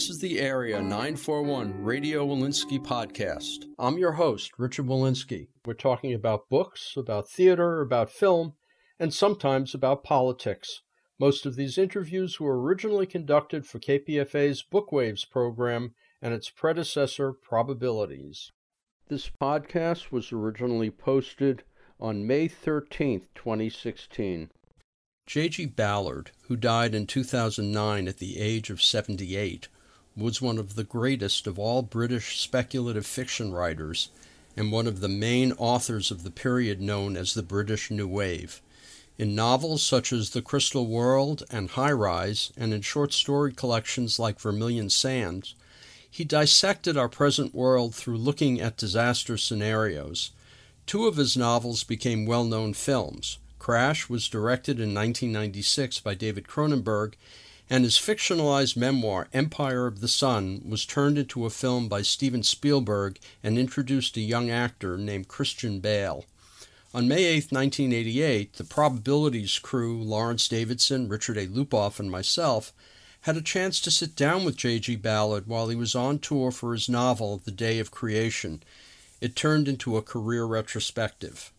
This is the Area 941 Radio Wolinsky podcast. I'm your host, Richard Wolinsky. We're talking about books, about theater, about film, and sometimes about politics. Most of these interviews were originally conducted for KPFA's Bookwaves program and its predecessor, Probabilities. This podcast was originally posted on May 13th, 2016. J.G. Ballard, who died in 2009 at the age of 78, was one of the greatest of all British speculative fiction writers and one of the main authors of the period known as the British New Wave. In novels such as The Crystal World and High Rise, and in short story collections like Vermilion Sands, he dissected our present world through looking at disaster scenarios. Two of his novels became well known films. Crash was directed in 1996 by David Cronenberg and his fictionalized memoir, Empire of the Sun, was turned into a film by Steven Spielberg and introduced a young actor named Christian Bale. On May 8, 1988, the Probabilities crew, Lawrence Davidson, Richard A. Lupoff, and myself, had a chance to sit down with J.G. Ballard while he was on tour for his novel, The Day of Creation. It turned into a career retrospective.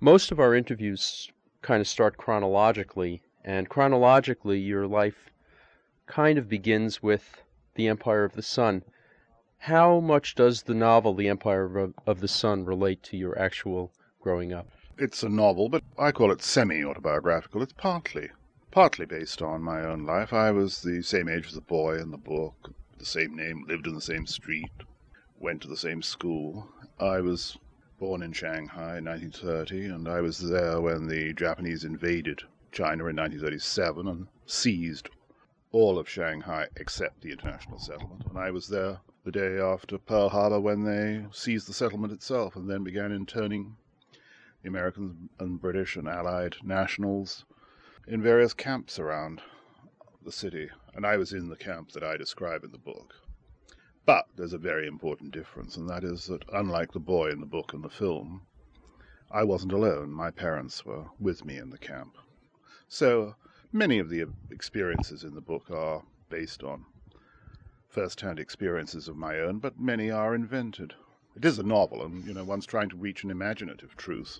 Most of our interviews kind of start chronologically and chronologically, your life kind of begins with The Empire of the Sun. How much does the novel The Empire of the Sun relate to your actual growing up? It's a novel, but I call it semi autobiographical. It's partly partly based on my own life. I was the same age as the boy in the book, the same name, lived in the same street, went to the same school. I was born in Shanghai in 1930, and I was there when the Japanese invaded China in 1937 and seized all of Shanghai except the international settlement. And I was there the day after Pearl Harbor when they seized the settlement itself and then began interning the Americans and British and Allied nationals in various camps around the city. And I was in the camp that I describe in the book. But there's a very important difference, and that is that unlike the boy in the book and the film, I wasn't alone. My parents were with me in the camp. So many of the experiences in the book are based on first-hand experiences of my own, but many are invented. It is a novel, and you know one's trying to reach an imaginative truth.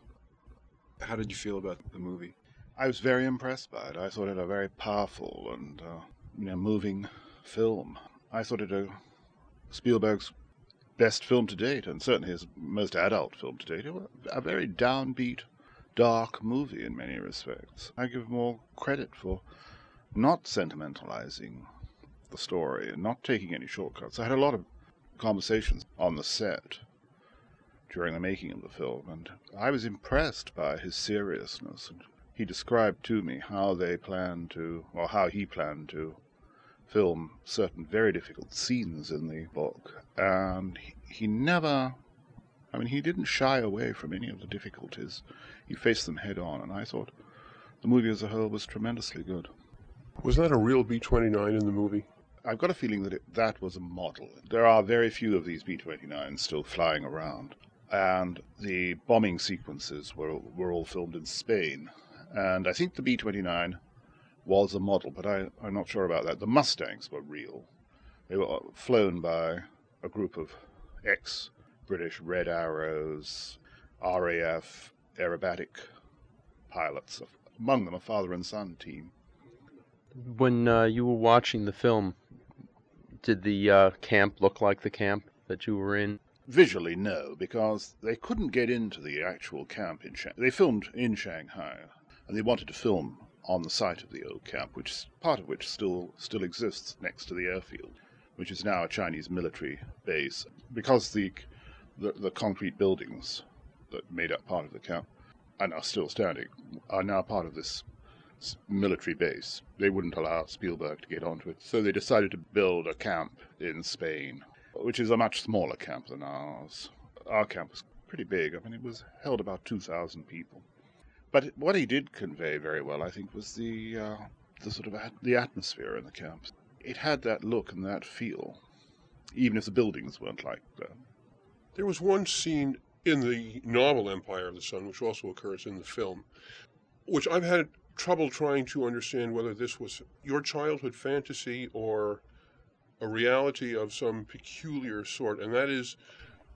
How did you feel about the movie? I was very impressed by it. I thought it a very powerful and uh, you know moving film. I thought it a Spielberg's best film to date, and certainly his most adult film to date. A very downbeat dark movie in many respects. I give more credit for not sentimentalizing the story and not taking any shortcuts. I had a lot of conversations on the set during the making of the film, and I was impressed by his seriousness. He described to me how they planned to, or how he planned to film certain very difficult scenes in the book, and he, he never I mean, he didn't shy away from any of the difficulties. He faced them head on, and I thought the movie as a whole was tremendously good. Was that a real B 29 in the movie? I've got a feeling that it, that was a model. There are very few of these B 29s still flying around, and the bombing sequences were, were all filmed in Spain. And I think the B 29 was a model, but I, I'm not sure about that. The Mustangs were real. They were uh, flown by a group of ex British Red Arrows, RAF aerobatic pilots, among them a father and son team. When uh, you were watching the film, did the uh, camp look like the camp that you were in? Visually, no, because they couldn't get into the actual camp in Shanghai. They filmed in Shanghai, and they wanted to film on the site of the old camp, which part of which still still exists next to the airfield, which is now a Chinese military base. Because the the, the concrete buildings that made up part of the camp and are still standing are now part of this military base. They wouldn't allow Spielberg to get onto it, so they decided to build a camp in Spain, which is a much smaller camp than ours. Our camp was pretty big. I mean, it was held about 2,000 people. But what he did convey very well, I think, was the uh, the sort of at- the atmosphere in the camps. It had that look and that feel, even if the buildings weren't like that. There was one scene in the novel Empire of the Sun, which also occurs in the film, which I've had trouble trying to understand whether this was your childhood fantasy or a reality of some peculiar sort, and that is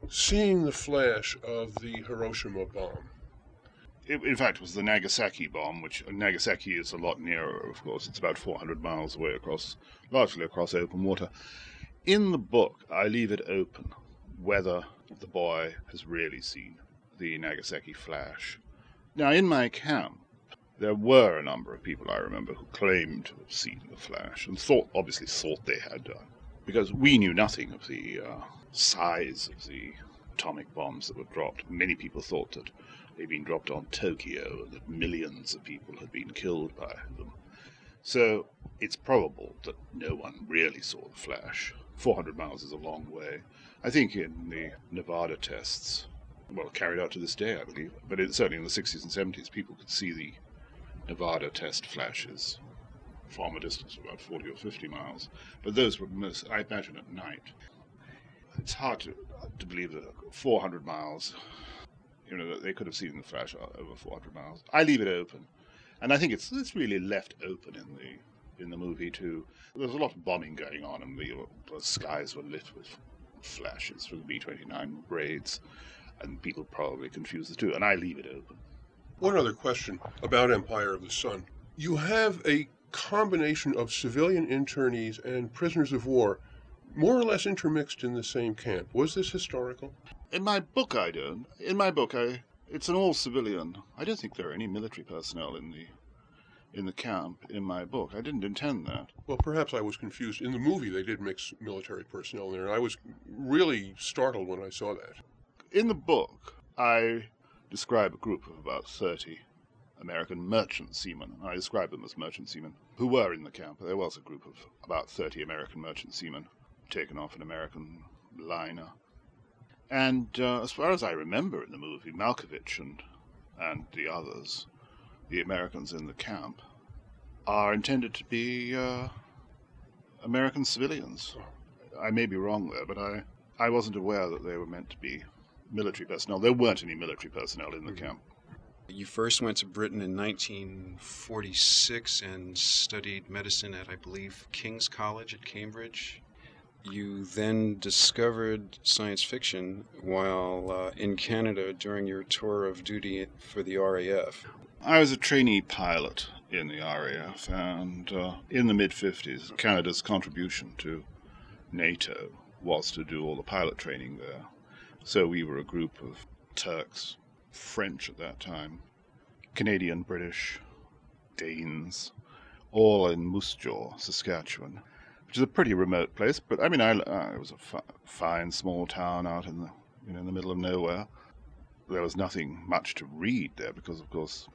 seeing the flash of the Hiroshima bomb. It, in fact, it was the Nagasaki bomb, which Nagasaki is a lot nearer, of course. It's about 400 miles away across, largely across open water. In the book, I leave it open whether the boy has really seen the Nagasaki flash. Now, in my camp, there were a number of people I remember who claimed to have seen the flash and thought, obviously, thought they had done, because we knew nothing of the uh, size of the atomic bombs that were dropped. Many people thought that they'd been dropped on Tokyo and that millions of people had been killed by them. So it's probable that no one really saw the flash. 400 miles is a long way. I think in the Nevada tests, well, carried out to this day, I believe, but it, certainly in the 60s and 70s, people could see the Nevada test flashes from a distance of about 40 or 50 miles. But those were most, I imagine, at night. It's hard to, to believe that 400 miles, you know, they could have seen the flash over 400 miles. I leave it open. And I think it's, it's really left open in the in the movie too. There was a lot of bombing going on, and the, the skies were lit with flashes from the B 29 raids, and people probably confuse the two, and I leave it open. One other question about Empire of the Sun. You have a combination of civilian internees and prisoners of war more or less intermixed in the same camp. Was this historical? In my book, I don't. In my book, I it's an all civilian. I don't think there are any military personnel in the in the camp in my book. I didn't intend that. Well, perhaps I was confused. In the movie, they did mix military personnel in there, and I was really startled when I saw that. In the book, I describe a group of about 30 American merchant seamen. I describe them as merchant seamen who were in the camp. There was a group of about 30 American merchant seamen taken off an American liner. And uh, as far as I remember in the movie, Malkovich and, and the others, the Americans in the camp, are intended to be uh, American civilians. I may be wrong there, but I, I wasn't aware that they were meant to be military personnel. There weren't any military personnel in the Mhm. camp. You first went to Britain in 1946 and studied medicine at, I believe, King's College at Cambridge. You then discovered science fiction while uh, in Canada during your tour of duty for the RAF. I was a trainee pilot in the RAF, and uh, in the mid 50s, Canada's contribution to NATO was to do all the pilot training there. So we were a group of Turks, French at that time, Canadian, British, Danes, all in Moose Jaw, Saskatchewan, which is a pretty remote place. But I mean, I, uh, it was a fi- fine small town out in the you know in the middle of nowhere. There was nothing much to read there because, of course,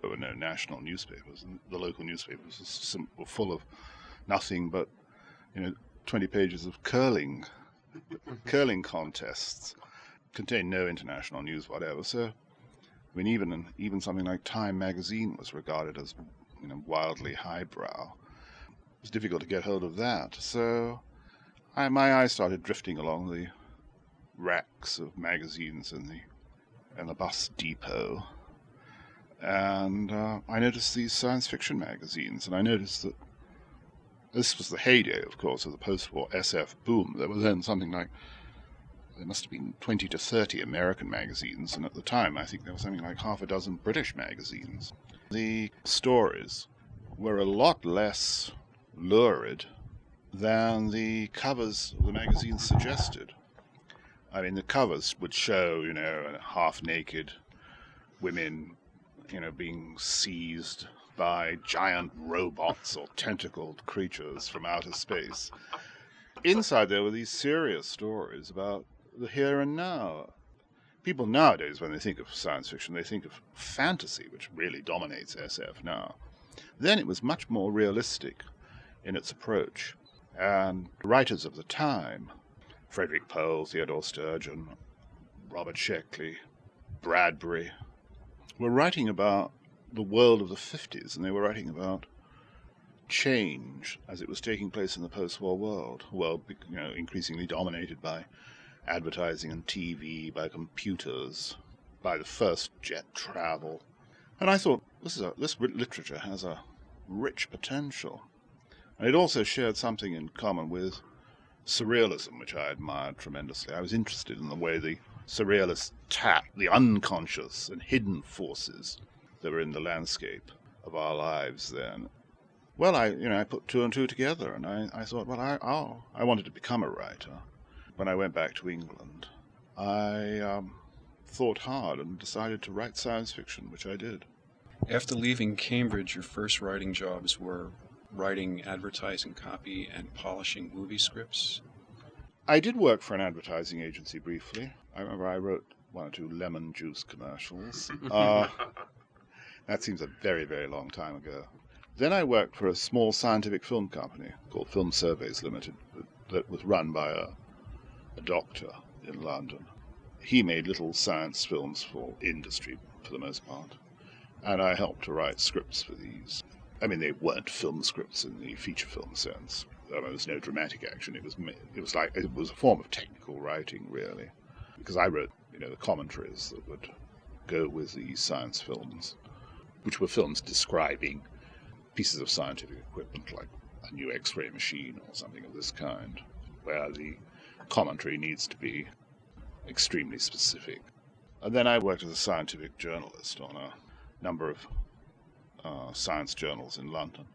there were no national newspapers, and the local newspapers were full of nothing but you know 20 pages of curling mm-hmm. curling contests contained no international news whatever. So i mean even even something like time magazine was regarded as you know wildly highbrow. It was difficult to get hold of that. So I, my eyes started drifting along the racks of magazines in the in the bus depot and uh, I noticed these science fiction magazines, and I noticed that this was the heyday, of course, of the post-war SF boom. There were then something like there must have been 20 to 30 American magazines, and at the time I think there was something like half a dozen British magazines. The stories were a lot less lurid than the covers of the magazines suggested. I mean, the covers would show, you know, half-naked women you know, being seized by giant robots or tentacled creatures from outer space. Inside there were these serious stories about the here and now. People nowadays, when they think of science fiction, they think of fantasy, which really dominates SF now. Then it was much more realistic in its approach. And writers of the time, Frederik Pohl, Theodore Sturgeon, Robert Sheckley, Bradbury, were writing about the world of the 50s, and they were writing about change as it was taking place in the post-war world, world you know, increasingly dominated by advertising and TV, by computers, by the first jet travel. And I thought this is a, this literature has a rich potential, and it also shared something in common with surrealism, which I admired tremendously. I was interested in the way the surrealists tap the unconscious and hidden forces that were in the landscape of our lives then. Well, I, you know, I put two and two together, and I, I thought, well, I, I'll, I wanted to become a writer. When I went back to England, I um, thought hard and decided to write science fiction, which I did. After leaving Cambridge, your first writing jobs were writing advertising copy and polishing movie scripts? I did work for an advertising agency briefly. I remember I wrote one or two lemon juice commercials. Uh, that seems a very, very long time ago. Then I worked for a small scientific film company called Film Surveys Limited that was run by a, a doctor in London. He made little science films for industry for the most part, and I helped to write scripts for these. I mean, they weren't film scripts in the feature film sense. There was no dramatic action. It was it was like it was a form of technical writing, really, because I wrote you know the commentaries that would go with the science films, which were films describing pieces of scientific equipment like a new X-ray machine or something of this kind, where the commentary needs to be extremely specific. And then I worked as a scientific journalist on a number of uh, science journals in London.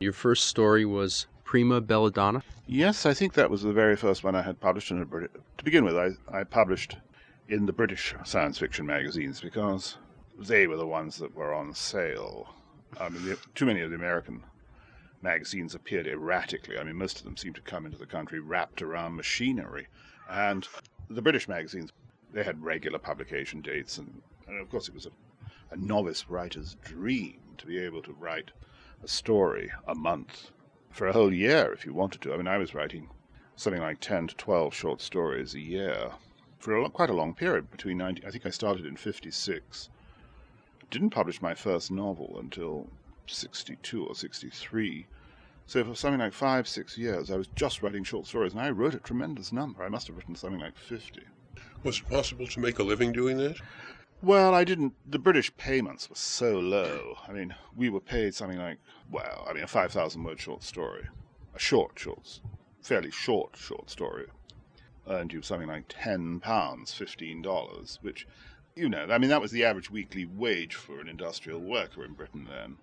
Your first story was Prima Belladonna? Yes, I think that was the very first one I had published in a British. To begin with, I, I published in the British science fiction magazines because they were the ones that were on sale. I mean, the, too many of the American magazines appeared erratically. I mean, most of them seemed to come into the country wrapped around machinery. And the British magazines, they had regular publication dates, and, and of course, it was a a novice writer's dream to be able to write a story a month for a whole year if you wanted to. I mean, I was writing something like 10 to 12 short stories a year for a, quite a long period between 90, I think I started in 56. Didn't publish my first novel until 62 or 63. So for something like five, six years, I was just writing short stories, and I wrote a tremendous number. I must have written something like 50. Was it possible to make a living doing that? Well, I didn't. The British payments were so low. I mean, we were paid something like, well, I mean, a 5,000 word short story. A short, short, fairly short short story earned you something like £10, $15, which, you know, I mean, that was the average weekly wage for an industrial worker in Britain then.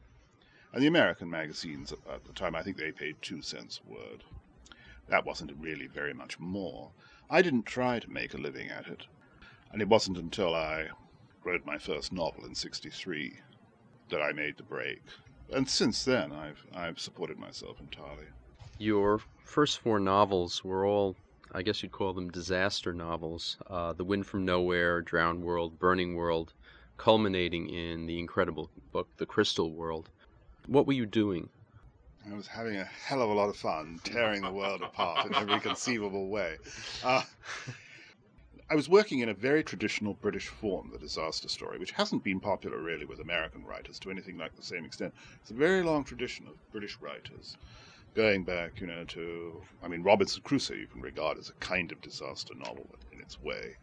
And the American magazines at the time, I think they paid two cents a word. That wasn't really very much more. I didn't try to make a living at it. And it wasn't until I wrote my first novel in 63 that I made the break. And since then, I've, I've supported myself entirely. Your first four novels were all, I guess you'd call them disaster novels uh, The Wind from Nowhere, Drowned World, Burning World, culminating in the incredible book, The Crystal World. What were you doing? I was having a hell of a lot of fun tearing the world apart in every conceivable way. Uh, I was working in a very traditional British form, the disaster story, which hasn't been popular really with American writers to anything like the same extent. It's a very long tradition of British writers, going back, you know, to I mean, Robinson Crusoe you can regard as a kind of disaster novel in its way.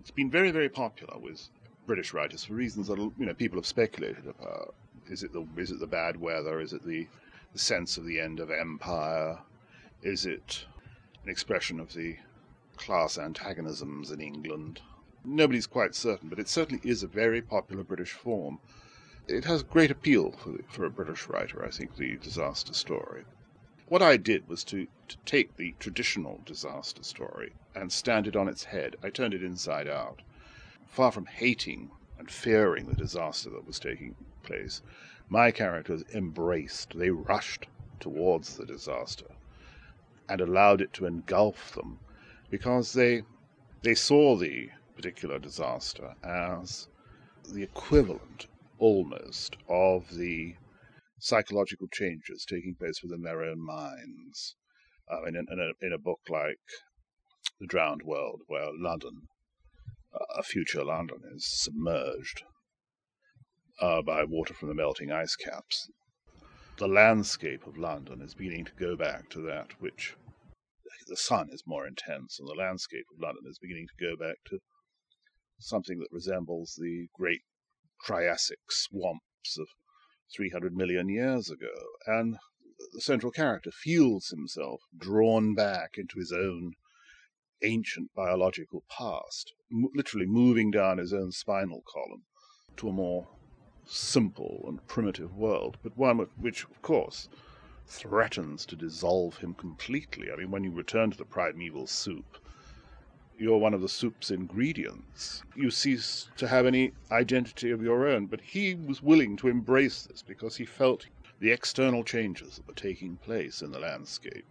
It's been very, very popular with British writers for reasons that you know people have speculated about. Is it the is it the bad weather? Is it the the sense of the end of empire? Is it an expression of the class antagonisms in England. Nobody's quite certain, but it certainly is a very popular British form. It has great appeal for, for a British writer, I think, the disaster story. What I did was to, to take the traditional disaster story and stand it on its head. I turned it inside out. Far from hating and fearing the disaster that was taking place, my characters embraced, they rushed towards the disaster and allowed it to engulf them because they they saw the particular disaster as the equivalent almost of the psychological changes taking place within their own minds. Uh, in, in, a, in a book like The Drowned World, where London a future London is submerged uh, by water from the melting ice caps. The landscape of London is beginning to go back to that which the sun is more intense, and the landscape of London is beginning to go back to something that resembles the great Triassic swamps of 300 million years ago. And the central character feels himself drawn back into his own ancient biological past, m- literally moving down his own spinal column to a more simple and primitive world, but one which, of course, threatens to dissolve him completely. I mean, when you return to the primeval soup, you're one of the soup's ingredients. You cease to have any identity of your own. But he was willing to embrace this because he felt the external changes that were taking place in the landscape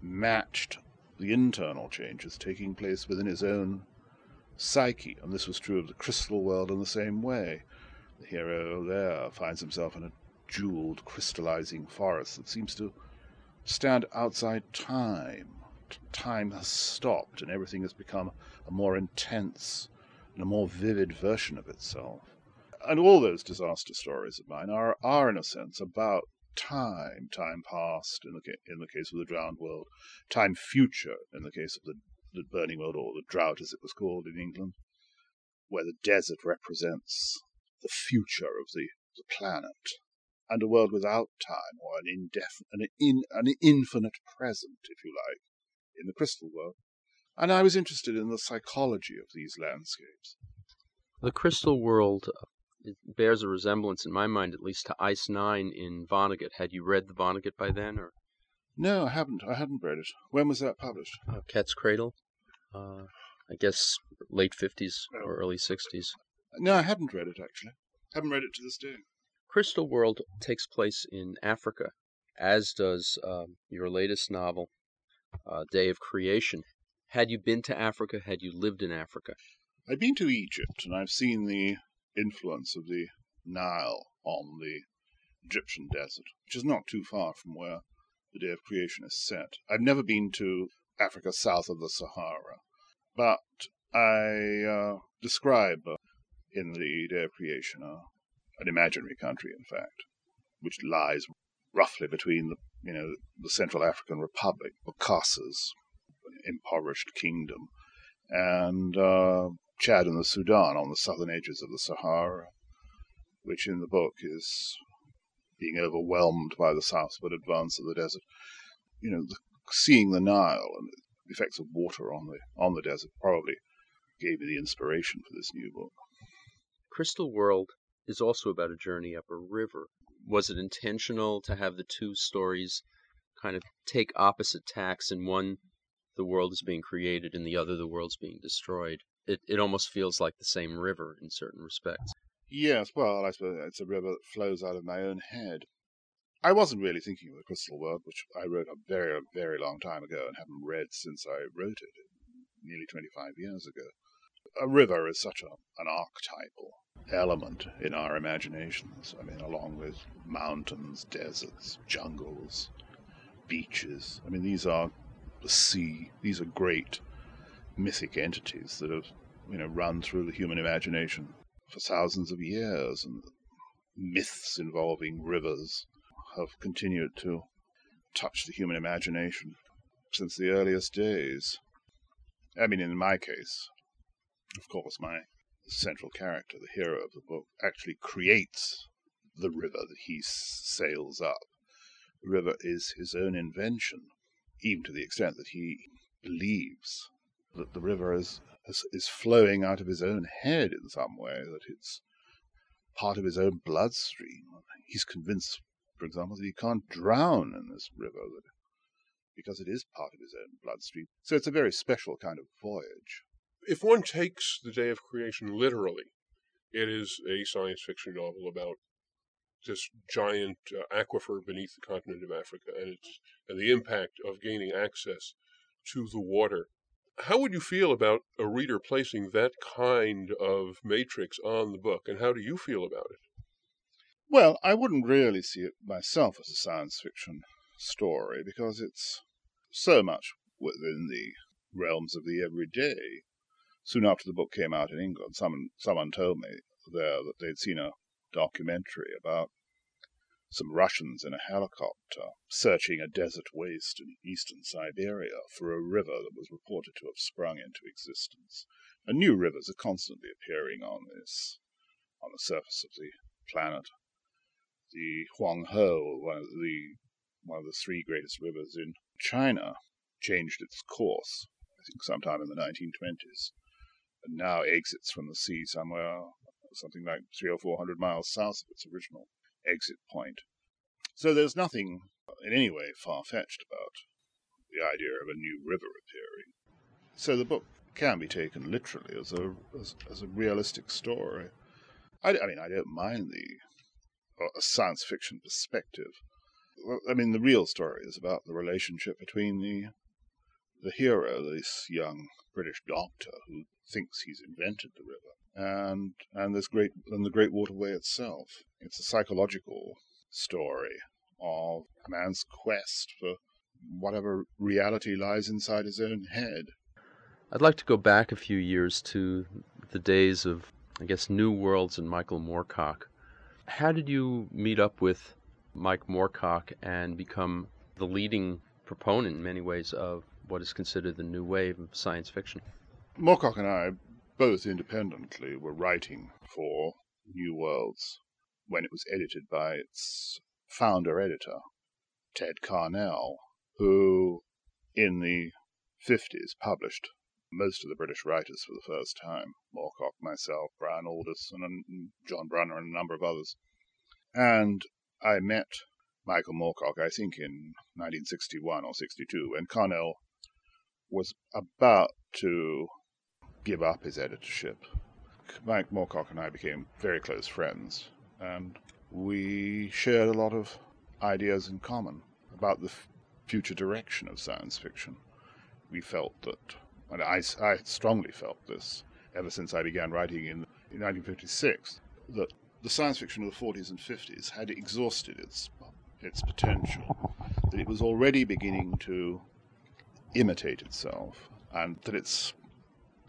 matched the internal changes taking place within his own psyche. And this was true of the crystal world in the same way. The hero there finds himself in a jeweled, crystallizing forest that seems to stand outside time. Time has stopped, and everything has become a more intense and a more vivid version of itself. And all those disaster stories of mine are, are in a sense, about time, time past in the, in the case of the drowned world, time future in the case of the, the burning world, or the drought as it was called in England, where the desert represents the future of the, the planet and a world without time, or an, indef- an, in, an infinite present, if you like, in the crystal world. And I was interested in the psychology of these landscapes. The crystal world it bears a resemblance, in my mind at least, to Ice Nine in Vonnegut. Had you read the Vonnegut by then, or no? I haven't. I hadn't read it. When was that published? Uh, Cat's Cradle. Uh, I guess late fifties or early sixties. No, I haven't read it actually. Haven't read it to this day. Crystal World takes place in Africa, as does um, your latest novel, uh, Day of Creation. Had you been to Africa? Had you lived in Africa? I've been to Egypt, and I've seen the influence of the Nile on the Egyptian desert, which is not too far from where the Day of Creation is set. I've never been to Africa south of the Sahara, but I uh, describe uh, in the Day of Creation uh, an imaginary country, in fact, which lies roughly between the you know the Central African Republic, Bokassa's impoverished kingdom, and uh, Chad and the Sudan on the southern edges of the Sahara, which in the book is being overwhelmed by the southward advance of the desert. You know, the, seeing the Nile and the effects of water on the on the desert probably gave me the inspiration for this new book. Crystal World is also about a journey up a river. Was it intentional to have the two stories kind of take opposite tacks and one the world is being created and the other the world's being destroyed? It it almost feels like the same river in certain respects. Yes, well, I suppose it's a river that flows out of my own head. I wasn't really thinking of the Crystal World, which I wrote a very, very long time ago and haven't read since I wrote it, nearly 25 years ago. A river is such a, an archetypal element in our imaginations. I mean, along with mountains, deserts, jungles, beaches. I mean, these are the sea. These are great mythic entities that have, you know, run through the human imagination for thousands of years, and myths involving rivers have continued to touch the human imagination since the earliest days. I mean, in my case, of course, my central character, the hero of the book, actually creates the river that he sails up. The river is his own invention, even to the extent that he believes that the river is, is, is flowing out of his own head in some way, that it's part of his own bloodstream. He's convinced, for example, that he can't drown in this river because it is part of his own bloodstream. So it's a very special kind of voyage if one takes the day of creation literally, it is a science fiction novel about this giant uh, aquifer beneath the continent of Africa and its and the impact of gaining access to the water. How would you feel about a reader placing that kind of matrix on the book, and how do you feel about it? Well, I wouldn't really see it myself as a science fiction story because it's so much within the realms of the everyday soon after the book came out in England, someone someone told me there that they'd seen a documentary about some Russians in a helicopter searching a desert waste in eastern Siberia for a river that was reported to have sprung into existence. And new rivers are constantly appearing on this on the surface of the planet. The Huanghe, one of the one of the three greatest rivers in China, changed its course, I think sometime in the 1920s, now exits from the sea somewhere, something like three or four hundred miles south of its original exit point. So there's nothing in any way far fetched about the idea of a new river appearing. So the book can be taken literally as a as, as a realistic story. I, I, mean, I don't mind the uh, a science fiction perspective. I mean, the real story is about the relationship between the the hero, this young British doctor who thinks he's invented the river, and and this great and the great waterway itself. It's a psychological story of a man's quest for whatever reality lies inside his own head. I'd like to go back a few years to the days of, I guess, New Worlds and Michael Moorcock. How did you meet up with Mike Moorcock and become the leading proponent in many ways of what is considered the new wave of science fiction? Moorcock and I, both independently, were writing for New Worlds when it was edited by its founder editor, Ted Carnell, who in the 50s published most of the British writers for the first time Moorcock, myself, Brian Aldiss, and John Brunner, and a number of others. And I met Michael Moorcock, I think, in 1961 or 62, when Carnell was about to give up his editorship. Mike Moorcock and I became very close friends and we shared a lot of ideas in common about the f- future direction of science fiction. We felt that, and I, I strongly felt this ever since I began writing in, in 1956, that the science fiction of the 40s and 50s had exhausted its its potential, that it was already beginning to imitate itself, and that its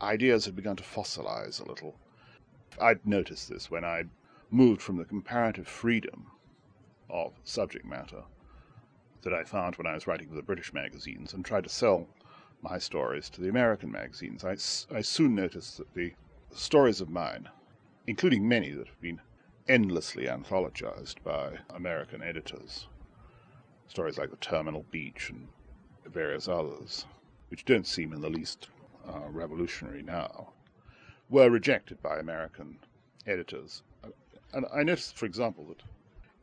ideas had begun to fossilize a little. I'd noticed this when I moved from the comparative freedom of subject matter that I found when I was writing for the British magazines and tried to sell my stories to the American magazines. I, I soon noticed that the stories of mine, including many that have been endlessly anthologized by American editors, stories like The Terminal Beach and various others, which don't seem in the least uh, revolutionary now, were rejected by American editors and I noticed, for example, that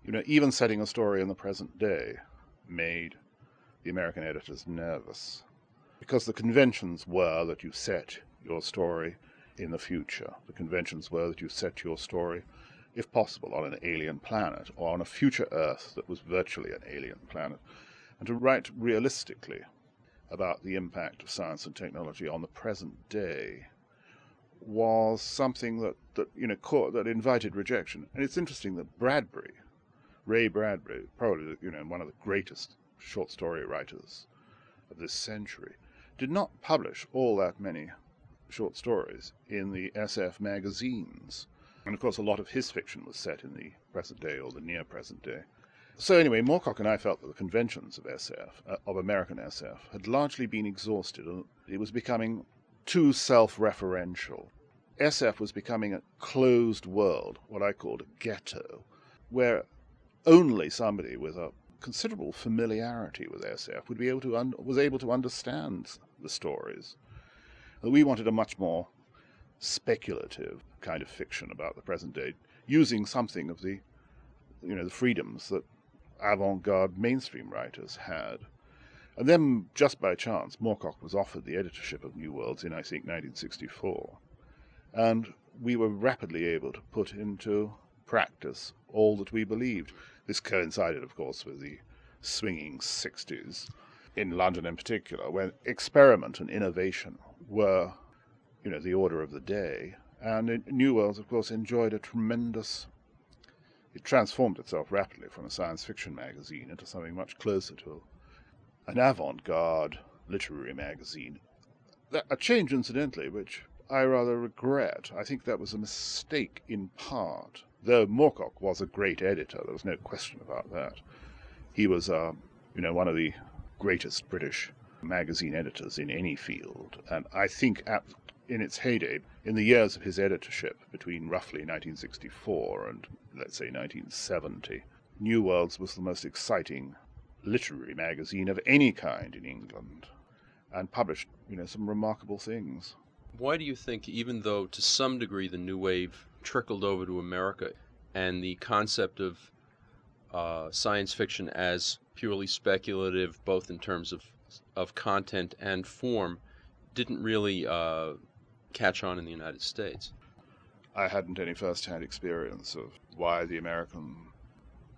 you know even setting a story in the present day made the American editors nervous because the conventions were that you set your story in the future. The conventions were that you set your story, if possible, on an alien planet or on a future Earth that was virtually an alien planet, and to write realistically about the impact of science and technology on the present day was something that, that you know caught, that invited rejection. And it's interesting that Bradbury, Ray Bradbury, probably you know one of the greatest short story writers of this century, did not publish all that many short stories in the SF magazines. And of course, a lot of his fiction was set in the present day or the near present day. So anyway, Moorcock and I felt that the conventions of SF, uh, of American SF, had largely been exhausted, and it was becoming too self-referential. SF was becoming a closed world, what I called a ghetto, where only somebody with a considerable familiarity with SF would be able to un- was able to understand the stories. We wanted a much more speculative kind of fiction about the present day, using something of the you know the freedoms that avant-garde mainstream writers had. And then, just by chance, Moorcock was offered the editorship of New Worlds in, I think, 1964 and we were rapidly able to put into practice all that we believed. This coincided, of course, with the swinging 60s in London in particular, when experiment and innovation were, you know, the order of the day. And New Worlds, of course, enjoyed a tremendous. It transformed itself rapidly from a science fiction magazine into something much closer to an avant garde literary magazine. A change, incidentally, which I rather regret. I think that was a mistake in part. Though Moorcock was a great editor, there was no question about that. He was, uh, you know, one of the greatest British magazine editors in any field, and I think at, in its heyday, in the years of his editorship between roughly 1964 and let's say 1970, New Worlds was the most exciting literary magazine of any kind in England, and published, you know, some remarkable things. Why do you think, even though to some degree the new wave trickled over to America, and the concept of uh, science fiction as purely speculative, both in terms of of content and form, didn't really uh, catch on in the United States? I hadn't any first-hand experience of why the American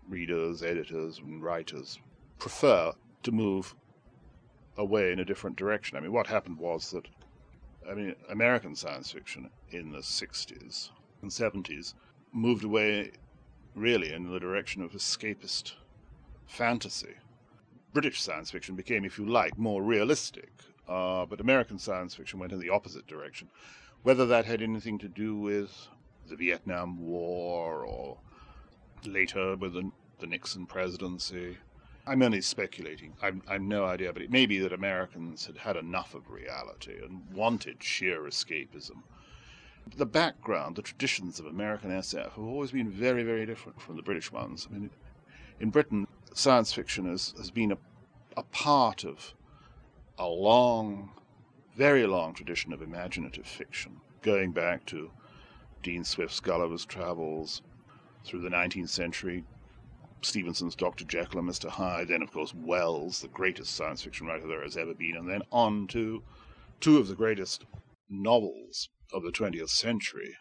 readers, editors, and writers prefer to move away in a different direction. I mean, what happened was that, I mean, American science fiction in the 60s and 70s moved away really in the direction of escapist fantasy. British science fiction became, if you like, more realistic, uh, but American science fiction went in the opposite direction. Whether that had anything to do with the Vietnam War or later with the, the Nixon presidency, I'm only speculating. I'm, I'm no idea, but it may be that Americans had had enough of reality and wanted sheer escapism. The background, the traditions of American SF have always been very, very different from the British ones. I mean, in Britain, science fiction has, has been a, a part of a long, very long tradition of imaginative fiction, going back to Dean Swift's Gulliver's Travels through the 19th century, Stevenson's Dr. Jekyll and Mr. Hyde, then, of course, Wells, the greatest science fiction writer there has ever been, and then on to two of the greatest novels of the 20th century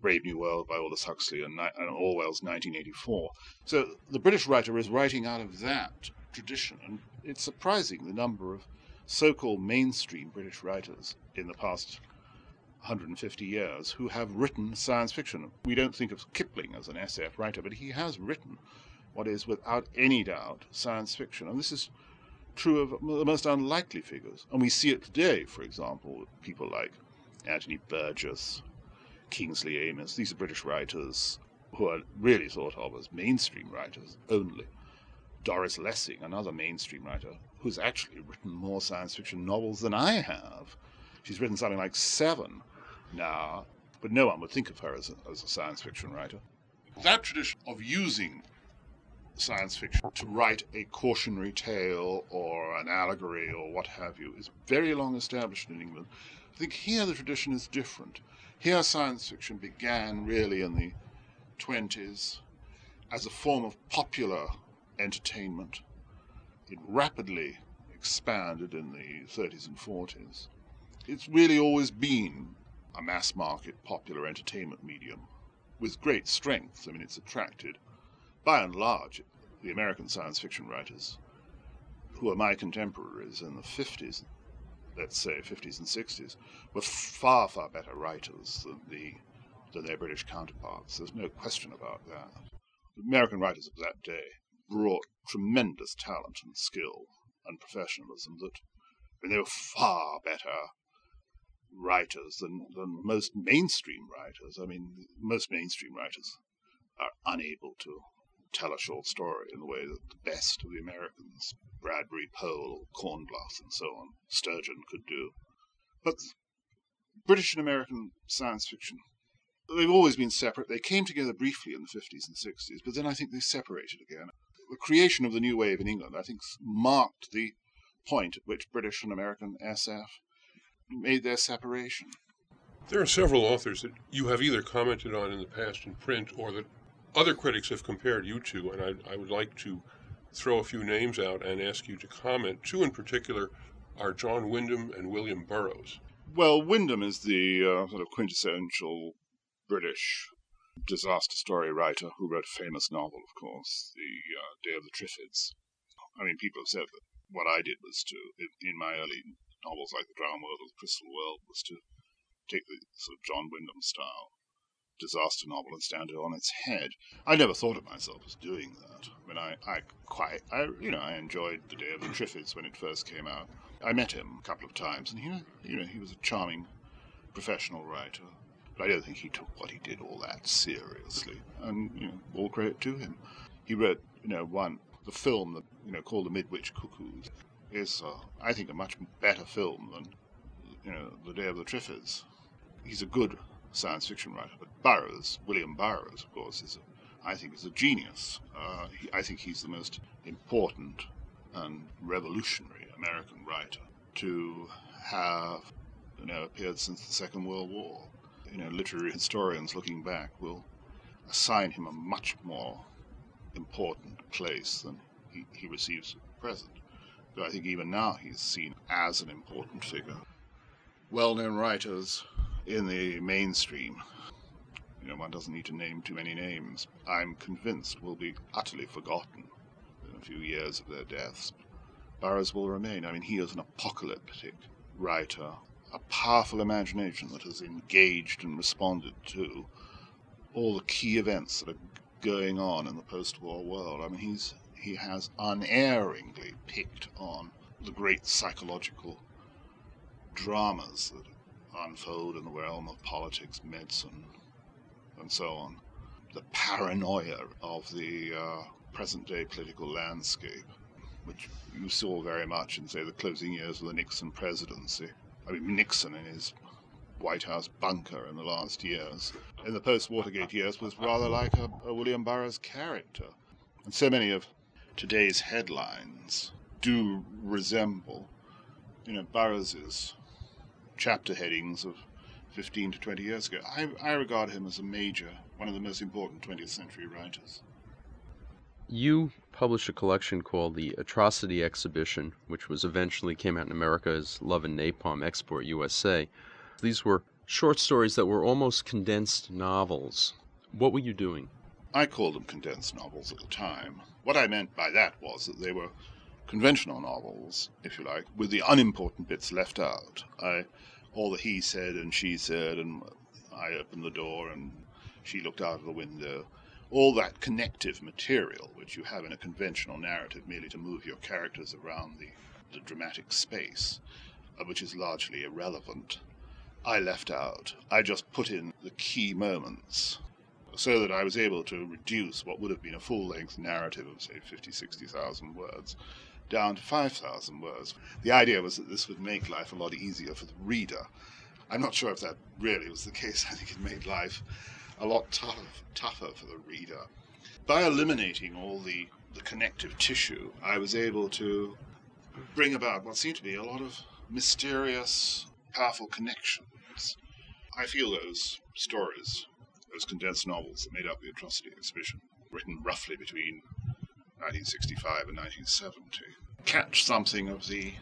Brave New World by Aldous Huxley and, and Orwell's 1984. So the British writer is writing out of that tradition, and it's surprising the number of so called mainstream British writers in the past 150 years who have written science fiction. We don't think of Kipling as an SF writer, but he has written what is without any doubt science fiction. And this is true of the most unlikely figures. And we see it today, for example, with people like Anthony Burgess, Kingsley Amis. These are British writers who are really thought of as mainstream writers only. Doris Lessing, another mainstream writer, who's actually written more science fiction novels than I have. She's written something like seven now, but no one would think of her as a, as a science fiction writer. That tradition of using science fiction to write a cautionary tale or an allegory or what have you is very long established in England. I think here the tradition is different. Here science fiction began really in the 20s as a form of popular entertainment. It rapidly expanded in the 30s and 40s. It's really always been a mass market popular entertainment medium with great strength. I mean, it's attracted, by and large, the American science fiction writers who are my contemporaries in the 50s, let's say 50s and 60s, were far, far better writers than, the, than their British counterparts. There's no question about that. The American writers of that day brought tremendous talent and skill and professionalism that I mean, they were far better writers than, than most mainstream writers. I mean, most mainstream writers are unable to tell a short story in the way that the best of the Americans, Bradbury, Pohl, Cornbluth, and so on, Sturgeon could do. But British and American science fiction, they've always been separate. They came together briefly in the 50s and 60s, but then I think they separated again. The creation of the new wave in England, I think, marked the point at which British and American SF made their separation. There are several authors that you have either commented on in the past in print or that other critics have compared you to, and I, I would like to throw a few names out and ask you to comment. Two in particular are John Wyndham and William Burroughs. Well, Wyndham is the uh, sort of quintessential British disaster story writer who wrote a famous novel, of course, The uh, Day of the Triffids. I mean, people have said that what I did was to, in, in my early novels like The Drowned World or The Crystal World, was to take the sort of John Wyndham style disaster novel and stand it on its head. I never thought of myself as doing that. I mean, I, I quite, I, you know, I enjoyed The Day of the Triffids when it first came out. I met him a couple of times, and he, you know, he was a charming professional writer. But I don't think he took what he did all that seriously. And, you know, all credit to him. He wrote, you know, one, the film that, you know, called The Midwich Cuckoos is, uh, I think, a much better film than, you know, The Day of the Triffids. He's a good science fiction writer. But Burroughs, William Burroughs, of course, is, a, I think, is a genius. Uh, he, I think he's the most important and revolutionary American writer to have, you know, appeared since the Second World War. You know, literary historians looking back will assign him a much more important place than he, he receives at present. But I think even now he's seen as an important figure. Well known writers in the mainstream, you know, one doesn't need to name too many names, I'm convinced will be utterly forgotten in a few years of their deaths. Burroughs will remain. I mean, he is an apocalyptic writer, a powerful imagination that has engaged and responded to all the key events that are going on in the post-war world. I mean, he's he has unerringly picked on the great psychological dramas that unfold in the realm of politics, medicine, and so on. The paranoia of the uh, present day political landscape, which you saw very much in, say, the closing years of the Nixon presidency. I mean, Nixon in his White House bunker in the last years, in the post Watergate years, was rather like a, a William Burroughs character. And so many of today's headlines do resemble, you know, Burroughs's chapter headings of 15 to 20 years ago. I, I regard him as a major, one of the most important 20th century writers. You published a collection called the Atrocity Exhibition, which was eventually came out in America as Love and Napalm Export USA. These were short stories that were almost condensed novels. What were you doing? I called them condensed novels at the time. What I meant by that was that they were conventional novels, if you like, with the unimportant bits left out. I, all the he said and she said, and I opened the door and she looked out of the window. All that connective material which you have in a conventional narrative merely to move your characters around the, the dramatic space, uh, which is largely irrelevant, I left out. I just put in the key moments so that I was able to reduce what would have been a full length narrative of, say, 50, 60,000 words down to 5,000 words. The idea was that this would make life a lot easier for the reader. I'm not sure if that really was the case. I think it made life a lot tough, tougher for the reader. By eliminating all the, the connective tissue, I was able to bring about what seemed to be a lot of mysterious, powerful connections. I feel those stories, those condensed novels that made up the Atrocity Exhibition, written roughly between 1965 and 1970, catch something of the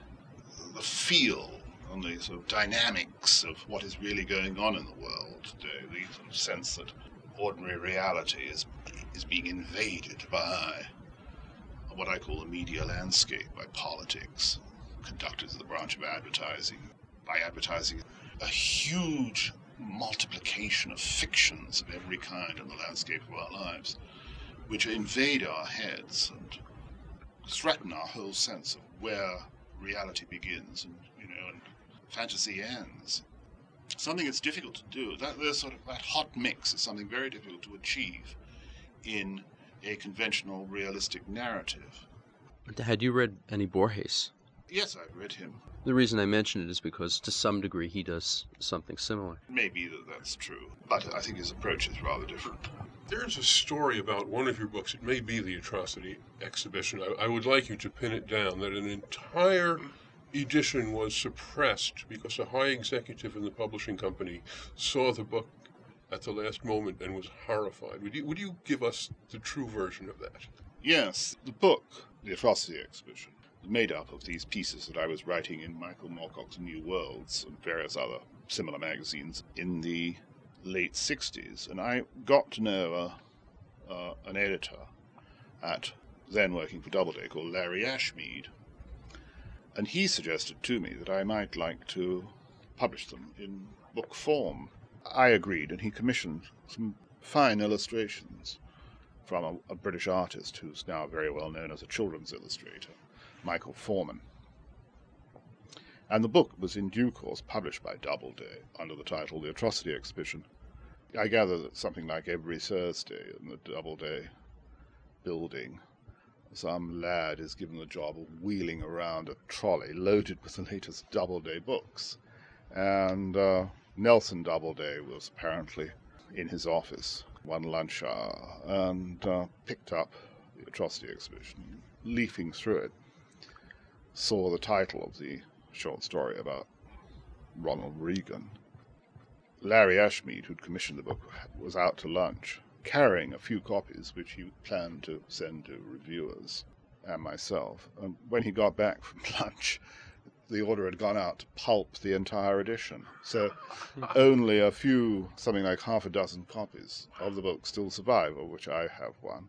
the feel and the sort of dynamics of what is really going on in the world today. The sense that ordinary reality is is being invaded by what I call the media landscape, by politics, conducted as the branch of advertising, by advertising, a huge multiplication of fictions of every kind in the landscape of our lives which invade our heads and threaten our whole sense of where reality begins and you know and fantasy ends. Something that's difficult to do. That there's sort of that hot mix is something very difficult to achieve in a conventional realistic narrative. Had you read any Borges? Yes, I've read him. The reason I mention it is because to some degree he does something similar. Maybe that that's true, but I think his approach is rather different. There's a story about one of your books. It may be the Atrocity Exhibition. I, I would like you to pin it down that an entire edition was suppressed because a high executive in the publishing company saw the book at the last moment and was horrified. Would you, would you give us the true version of that? Yes, the book, The Atrocity Exhibition, is made up of these pieces that I was writing in Michael Moorcock's New Worlds and various other similar magazines in the late 60s. And I got to know a, uh, an editor at then working for Doubleday called Larry Ashmead. And he suggested to me that I might like to publish them in book form. I agreed, and he commissioned some fine illustrations from a, a British artist who's now very well known as a children's illustrator, Michael Foreman. And the book was in due course published by Doubleday under the title The Atrocity Exhibition. I gather that something like every Thursday in the Doubleday building, some lad is given the job of wheeling around a trolley loaded with the latest Doubleday books. And uh, Nelson Doubleday was apparently in his office one lunch hour and uh, picked up the Atrocity Exhibition, leafing through it, saw the title of the short story about Ronald Reagan. Larry Ashmead, who'd commissioned the book, was out to lunch, carrying a few copies which he planned to send to reviewers and myself. And when he got back from lunch, the order had gone out to pulp the entire edition. So only a few, something like half a dozen copies of the book still survive, of which I have one.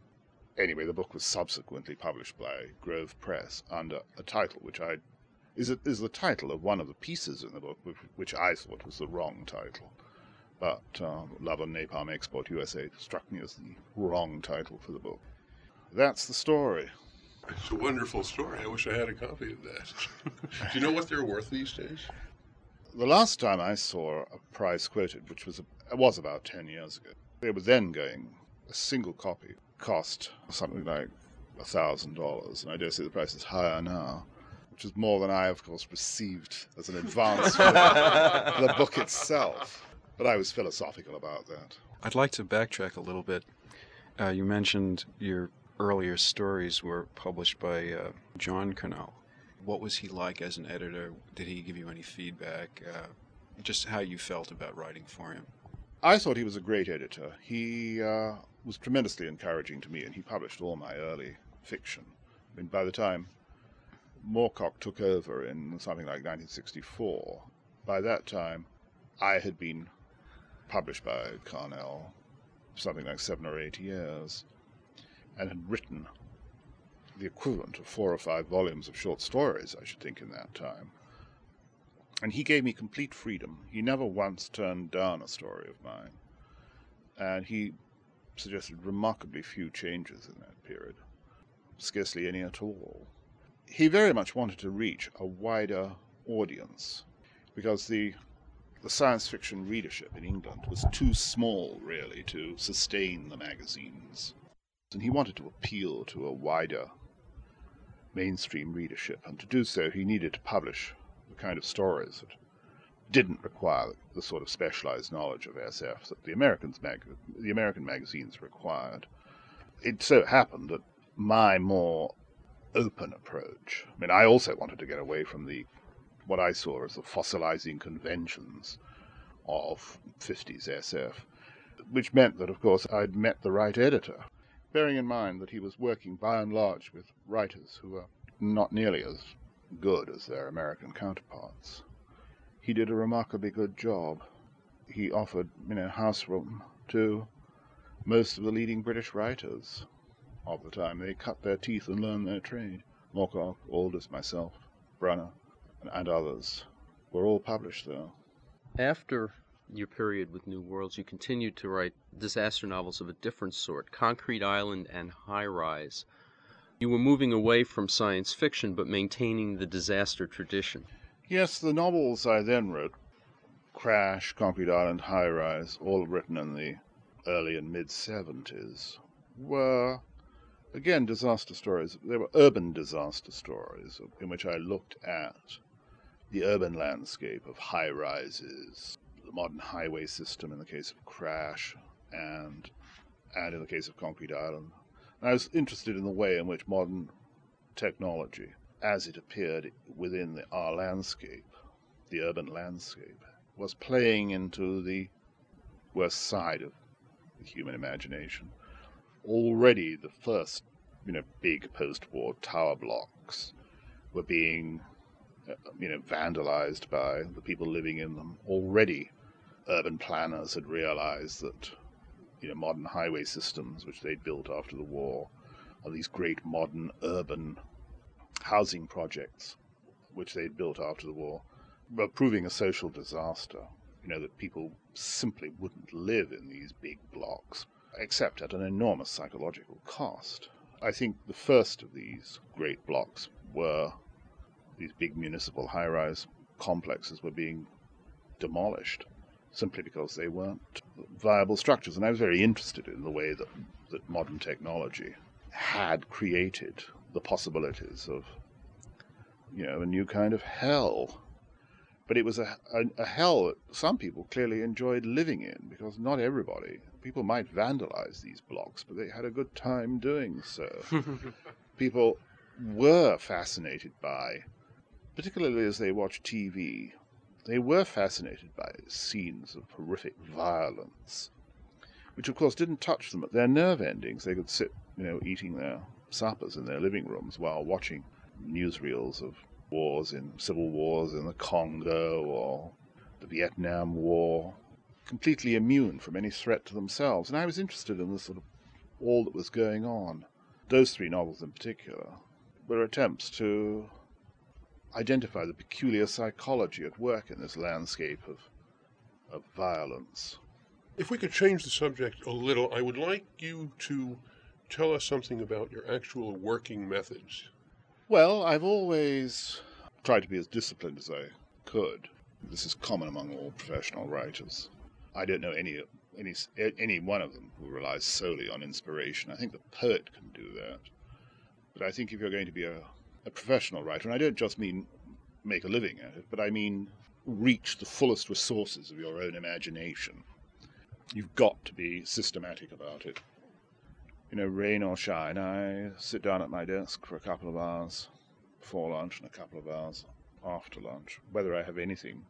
Anyway, the book was subsequently published by Grove Press under a title which I is it is the title of one of the pieces in the book, which, which I thought was the wrong title. But uh, Love and Napalm Export USA struck me as the wrong title for the book. That's the story. It's a wonderful story. I wish I had a copy of that. Do you know what they're worth these days? The last time I saw a price quoted, which was a, was about ten years ago, they were then going a single copy cost something like a thousand dollars, and I dare say the price is higher now which is more than I, of course, received as an advance for the book itself. But I was philosophical about that. I'd like to backtrack a little bit. Uh, you mentioned your earlier stories were published by uh, John Carnell. What was he like as an editor? Did he give you any feedback? Uh, just how you felt about writing for him? I thought he was a great editor. He uh, was tremendously encouraging to me, and he published all my early fiction. I mean, by the time Moorcock took over in something like 1964. By that time, I had been published by Carnell something like seven or eight years, and had written the equivalent of four or five volumes of short stories, I should think, in that time. And he gave me complete freedom. He never once turned down a story of mine. And he suggested remarkably few changes in that period, scarcely any at all he very much wanted to reach a wider audience because the the science fiction readership in England was too small, really, to sustain the magazines. And he wanted to appeal to a wider mainstream readership, and to do so, he needed to publish the kind of stories that didn't require the sort of specialized knowledge of SF that the Americans mag- the American magazines required. It so happened that my more open approach. I mean, I also wanted to get away from the what I saw as the fossilizing conventions of 50s SF, which meant that, of course, I'd met the right editor, bearing in mind that he was working by and large with writers who were not nearly as good as their American counterparts. He did a remarkably good job. He offered, you know, house room to most of the leading British writers of the time. They cut their teeth and learned their trade. Moorcock, Aldiss, myself, Brunner, and others were all published there. After your period with New Worlds, you continued to write disaster novels of a different sort Concrete Island and High Rise. You were moving away from science fiction but maintaining the disaster tradition. Yes, the novels I then wrote Crash, Concrete Island, High Rise, all written in the early and mid 70s, were again, disaster stories. They were urban disaster stories in which I looked at the urban landscape of high rises, the modern highway system in the case of Crash, and and in the case of Concrete Island. And I was interested in the way in which modern technology, as it appeared within the, our landscape, the urban landscape, was playing into the worst side of the human imagination already the first, you know, big post-war tower blocks were being, Uh, you know, vandalized by the people living in them. Already, urban planners had realized that, you know, modern highway systems, which they'd built after the war, are these great modern urban housing projects, which they'd built after the war, were proving a social disaster. You know, that people simply wouldn't live in these big blocks except at an enormous psychological cost. I think the first of these great blocks were these big municipal high rise complexes were being demolished simply because they weren't viable structures. And I was very interested in the way that, that modern technology had created the possibilities of, you know, a new kind of hell. But it was a, a, a hell that some people clearly enjoyed living in because not everybody, people might vandalize these blocks, but they had a good time doing so. people were fascinated by, particularly as they watched TV, they were fascinated by scenes of horrific violence, which of course didn't touch them at their nerve endings. They could sit, you know, eating their suppers in their living rooms while watching newsreels of wars in civil wars in the Congo or the Vietnam War, completely immune from any threat to themselves. And I was interested in the sort of all that was going on. Those three novels in particular were attempts to identify the peculiar psychology at work in this landscape of, of violence. If we could change the subject a little, I would like you to tell us something about your actual working methods. Well, I've always tried to be as disciplined as I could. This is common among all professional writers. I don't know any any any one of them who relies solely on inspiration. I think the poet can do that, but I think if you're going to be a a professional writer, and I don't just mean make a living at it, but I mean reach the fullest resources of your own imagination. You've got to be systematic about it. You know, rain or shine, I sit down at my desk for a couple of hours before lunch and a couple of hours after lunch, whether I have anything,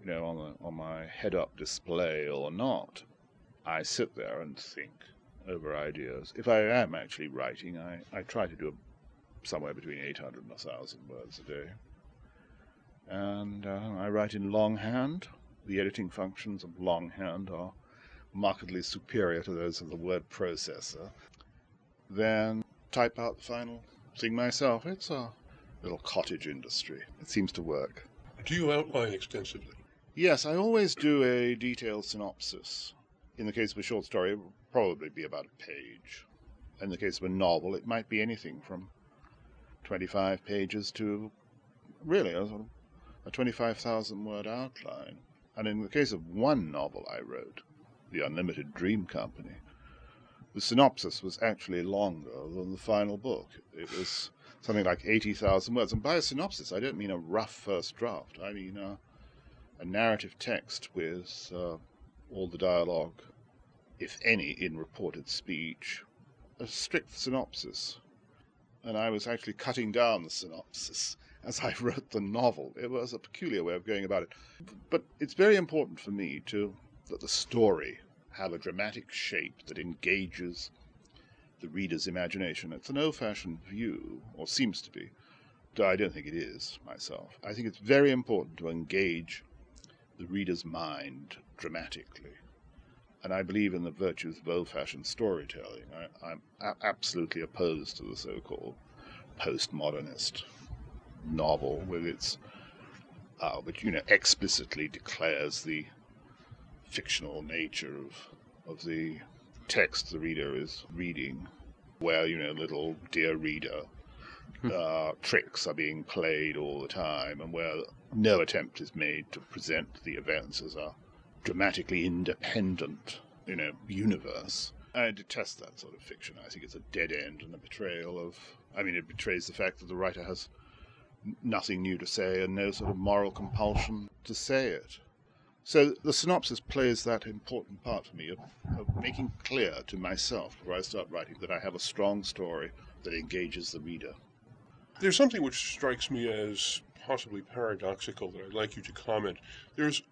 you know, on the, on my head-up display or not. I sit there and think over ideas. If I am actually writing, I, I try to do a somewhere between 800 and 1,000 words a day. And uh, I write in longhand. The editing functions of longhand are markedly superior to those of the word processor. Then type out the final thing myself. It's a little cottage industry. It seems to work. Do you outline extensively? Yes, I always do a detailed synopsis. In the case of a short story, it will probably be about a page. In the case of a novel, it might be anything from 25 pages to really a, a 25,000 word outline. And in the case of one novel I wrote, The Unlimited Dream Company, the synopsis was actually longer than the final book. It was something like 80,000 words. And by a synopsis, I don't mean a rough first draft. I mean a, a narrative text with uh, all the dialogue, if any, in reported speech, a strict synopsis and I was actually cutting down the synopsis as I wrote the novel. It was a peculiar way of going about it. But it's very important for me to that the story have a dramatic shape that engages the reader's imagination. It's an old-fashioned view, or seems to be. Though I don't think it is myself. I think it's very important to engage the reader's mind dramatically and I believe in the virtues of old-fashioned storytelling. I, am a- absolutely opposed to the so-called postmodernist novel with its, uh, which you know explicitly declares the fictional nature of of the text the reader is reading, where you know little dear reader hmm. uh, tricks are being played all the time, and where no attempt is made to present the events as a dramatically independent, you know, universe. I detest that sort of fiction. I think it's a dead end and a betrayal of. I mean, it betrays the fact that the writer has nothing new to say and no sort of moral compulsion to say it. So the synopsis plays that important part for me of, of making clear to myself before I start writing that I have a strong story that engages the reader. There's something which strikes me as possibly paradoxical that I'd like you to comment. There's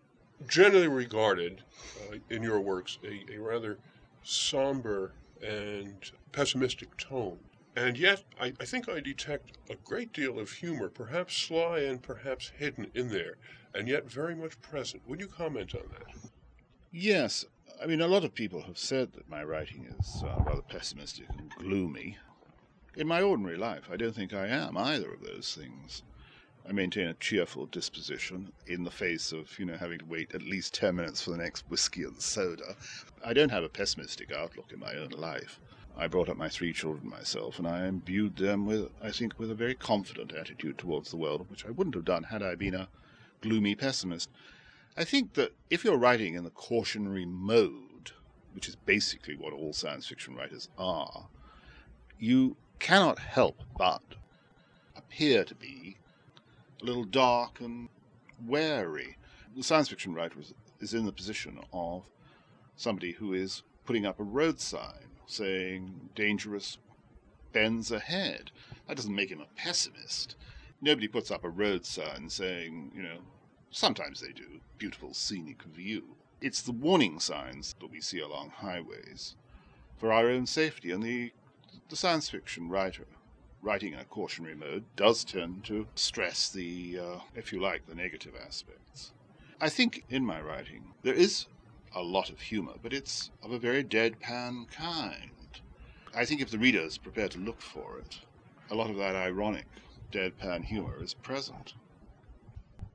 generally regarded uh, in your works a, a, rather somber and pessimistic tone. And yet, I, I, think I detect a great deal of humor, perhaps sly and perhaps hidden in there, and yet very much present. Would you comment on that? Yes. I mean, a lot of people have said that my writing is uh, rather pessimistic and gloomy. In my ordinary life, I don't think I am either of those things. I maintain a cheerful disposition in the face of, you know, having to wait at least 10 minutes for the next whiskey and soda. I don't have a pessimistic outlook in my own life. I brought up my three children myself, and I imbued them with, I think, with a very confident attitude towards the world, which I wouldn't have done had I been a gloomy pessimist. I think that if you're writing in the cautionary mode, which is basically what all science fiction writers are, you cannot help but appear to be a little dark and wary. The science fiction writer is, is in the position of somebody who is putting up a road sign saying dangerous bends ahead. That doesn't make him a pessimist. Nobody puts up a road sign saying, you know, sometimes they do, beautiful scenic view. It's the warning signs that we see along highways for our own safety, and the, the science fiction writer writing in a cautionary mode does tend to stress the, uh, if you like, the negative aspects. I think in my writing there is a lot of humor, but it's of a very deadpan kind. I think if the reader is prepared to look for it, a lot of that ironic, deadpan humor is present.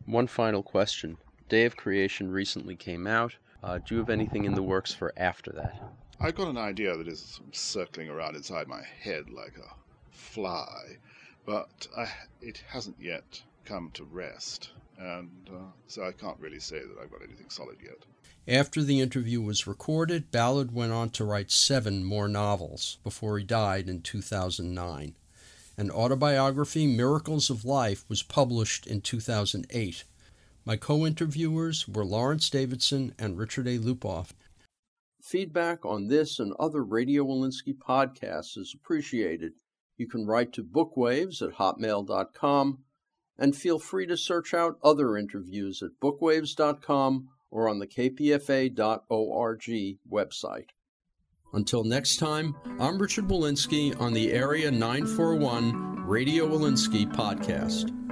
One final question. Day of Creation recently came out. Uh, do you have anything in the works for after that? I've got an idea that is circling around inside my head like a fly, but I, it hasn't yet come to rest, and uh, so I can't really say that I've got anything solid yet. After the interview was recorded, Ballard went on to write seven more novels before he died in 2009. An autobiography, Miracles of Life, was published in 2008. My co interviewers were Lawrence Davidson and Richard A. Lupoff. Feedback on this and other Radio Wolinsky podcasts is appreciated. You can write to bookwaves at hotmail.com and feel free to search out other interviews at bookwaves.com or on the kpfa.org website. Until next time, I'm Richard Wolinsky on the Area 941 Radio Wolinsky podcast.